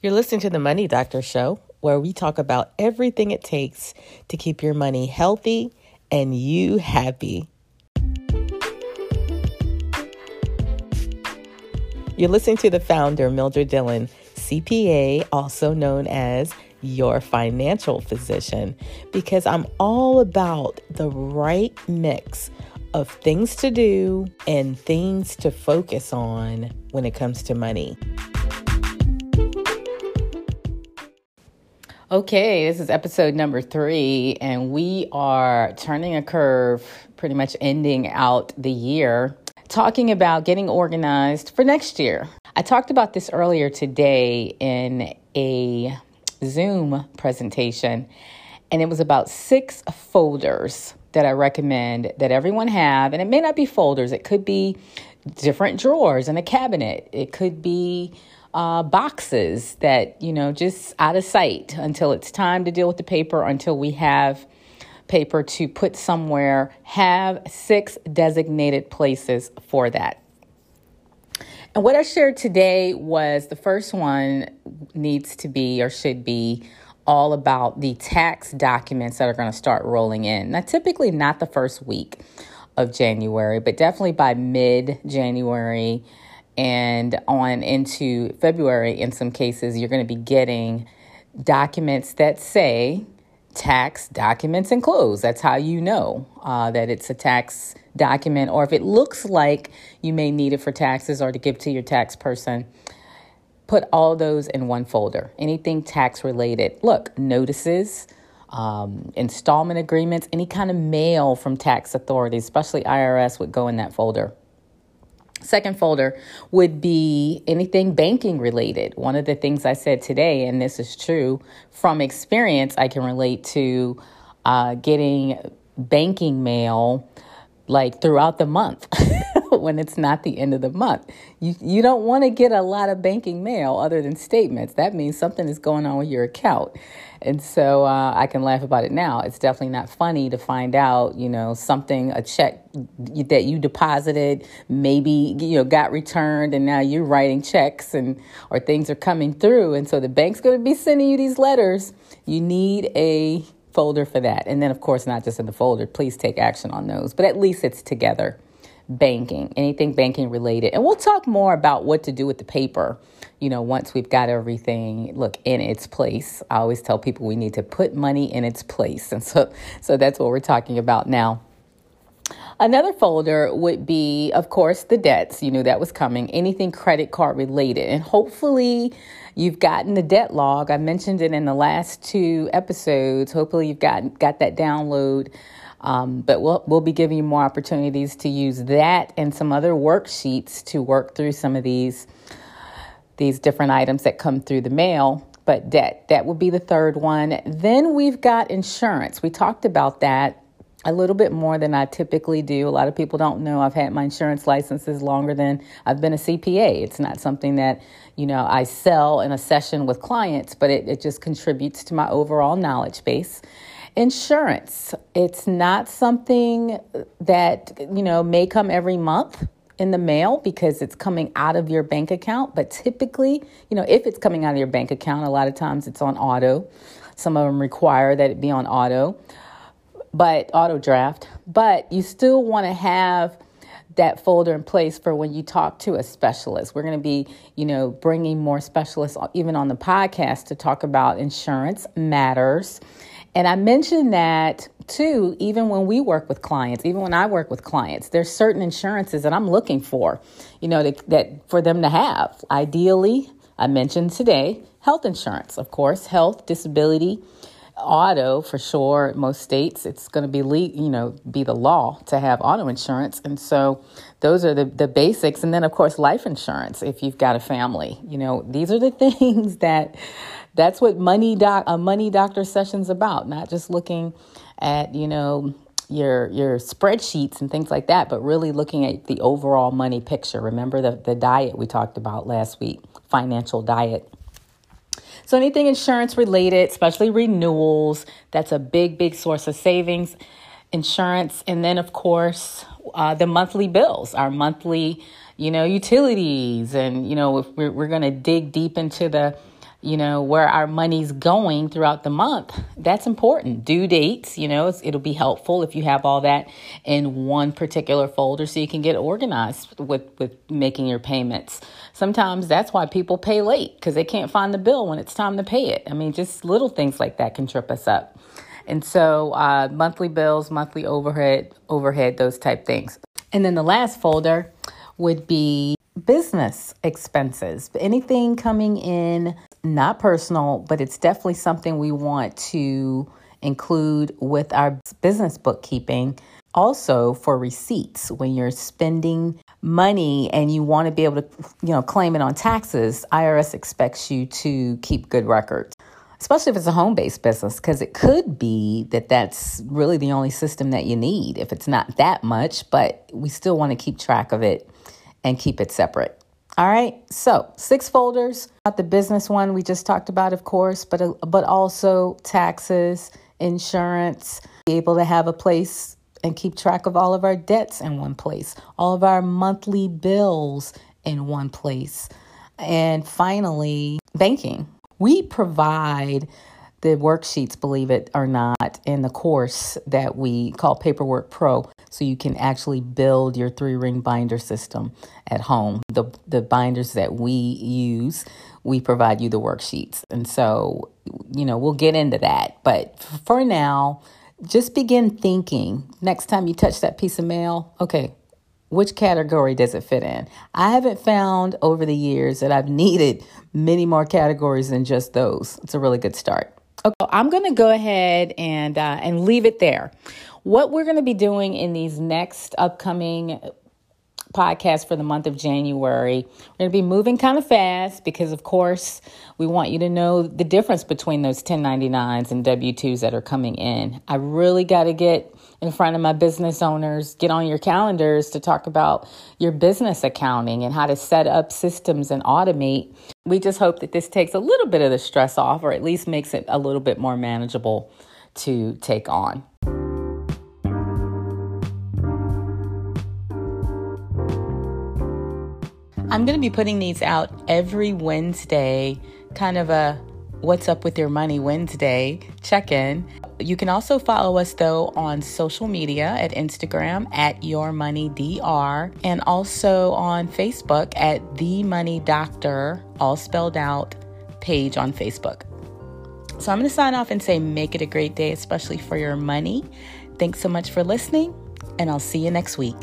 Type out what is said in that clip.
You're listening to the Money Doctor Show, where we talk about everything it takes to keep your money healthy and you happy. You're listening to the founder, Mildred Dillon, CPA, also known as your financial physician, because I'm all about the right mix of things to do and things to focus on when it comes to money. Okay, this is episode number three, and we are turning a curve, pretty much ending out the year, talking about getting organized for next year. I talked about this earlier today in a Zoom presentation, and it was about six folders that I recommend that everyone have. And it may not be folders, it could be different drawers in a cabinet, it could be uh, boxes that, you know, just out of sight until it's time to deal with the paper, until we have paper to put somewhere. Have six designated places for that. And what I shared today was the first one needs to be or should be all about the tax documents that are going to start rolling in. Now, typically not the first week of January, but definitely by mid January and on into February, in some cases, you're going to be getting documents that say tax documents enclosed. That's how you know uh, that it's a tax document, or if it looks like you may need it for taxes or to give to your tax person. Put all those in one folder. Anything tax related. Look, notices, um, installment agreements, any kind of mail from tax authorities, especially IRS, would go in that folder. Second folder would be anything banking related. One of the things I said today, and this is true from experience, I can relate to uh, getting banking mail like throughout the month when it's not the end of the month. You, you don't want to get a lot of banking mail other than statements. That means something is going on with your account. And so uh, I can laugh about it now. It's definitely not funny to find out, you know, something, a check that you deposited, maybe, you know, got returned and now you're writing checks and, or things are coming through. And so the bank's going to be sending you these letters. You need a folder for that. And then, of course, not just in the folder, please take action on those, but at least it's together. Banking, anything banking related. And we'll talk more about what to do with the paper, you know, once we've got everything, look, in its place. I always tell people we need to put money in its place. And so, so that's what we're talking about now. Another folder would be, of course, the debts. You knew that was coming, anything credit card related. And hopefully, you've gotten the debt log. I mentioned it in the last two episodes. Hopefully, you've got, got that download. Um, but we'll, we'll be giving you more opportunities to use that and some other worksheets to work through some of these, these different items that come through the mail but debt. That would be the third one. Then we've got insurance. We talked about that a little bit more than I typically do. A lot of people don't know I've had my insurance licenses longer than I've been a CPA. It's not something that, you know, I sell in a session with clients, but it, it just contributes to my overall knowledge base. Insurance, it's not something that, you know, may come every month in the mail because it's coming out of your bank account, but typically, you know, if it's coming out of your bank account, a lot of times it's on auto. Some of them require that it be on auto but auto draft, but you still want to have that folder in place for when you talk to a specialist. We're going to be, you know, bringing more specialists even on the podcast to talk about insurance matters. And I mentioned that too, even when we work with clients, even when I work with clients, there's certain insurances that I'm looking for, you know, that, that for them to have. Ideally, I mentioned today health insurance, of course, health, disability, auto for sure. Most states it's going to be le- you know be the law to have auto insurance. And so those are the, the basics. And then of course life insurance if you've got a family you know these are the things that that's what money doc a money doctor session's about not just looking at you know your your spreadsheets and things like that but really looking at the overall money picture remember the, the diet we talked about last week financial diet so anything insurance related, especially renewals, that's a big, big source of savings. Insurance, and then of course uh, the monthly bills, our monthly, you know, utilities, and you know if we're we're going to dig deep into the you know, where our money's going throughout the month. That's important. Due dates, you know, it'll be helpful if you have all that in one particular folder so you can get organized with, with making your payments. Sometimes that's why people pay late because they can't find the bill when it's time to pay it. I mean, just little things like that can trip us up. And so, uh, monthly bills, monthly overhead, overhead, those type things. And then the last folder would be business expenses. Anything coming in, not personal, but it's definitely something we want to include with our business bookkeeping. Also, for receipts, when you're spending money and you want to be able to, you know, claim it on taxes, IRS expects you to keep good records especially if it's a home based business, because it could be that that's really the only system that you need if it's not that much, but we still want to keep track of it and keep it separate. All right, so six folders. Not the business one we just talked about, of course, but uh, but also taxes, insurance. Be able to have a place and keep track of all of our debts in one place, all of our monthly bills in one place, and finally, banking we provide the worksheets, believe it or not, in the course that we call Paperwork Pro, so you can actually build your three ring binder system at home. The, the binders that we use, we provide you the worksheets. And so, you know, we'll get into that. But for now, just begin thinking next time you touch that piece of mail, okay, which category does it fit in? I haven't found over the years that I've needed many more categories than just those. It's a really good start. Okay, I'm going to go ahead and uh, and leave it there. What we're going to be doing in these next upcoming podcast for the month of January. We're going to be moving kind of fast because, of course, we want you to know the difference between those 1099s and W 2s that are coming in. I really got to get in front of my business owners, get on your calendars to talk about your business accounting and how to set up systems and automate. We just hope that this takes a little bit of the stress off or at least makes it a little bit more manageable to take on. I'm going to be putting these out every Wednesday, kind of a What's Up with Your Money Wednesday check in. You can also follow us though on social media at Instagram at Your Money Dr and also on Facebook at The Money Doctor, all spelled out, page on Facebook. So I'm going to sign off and say, make it a great day, especially for your money. Thanks so much for listening, and I'll see you next week.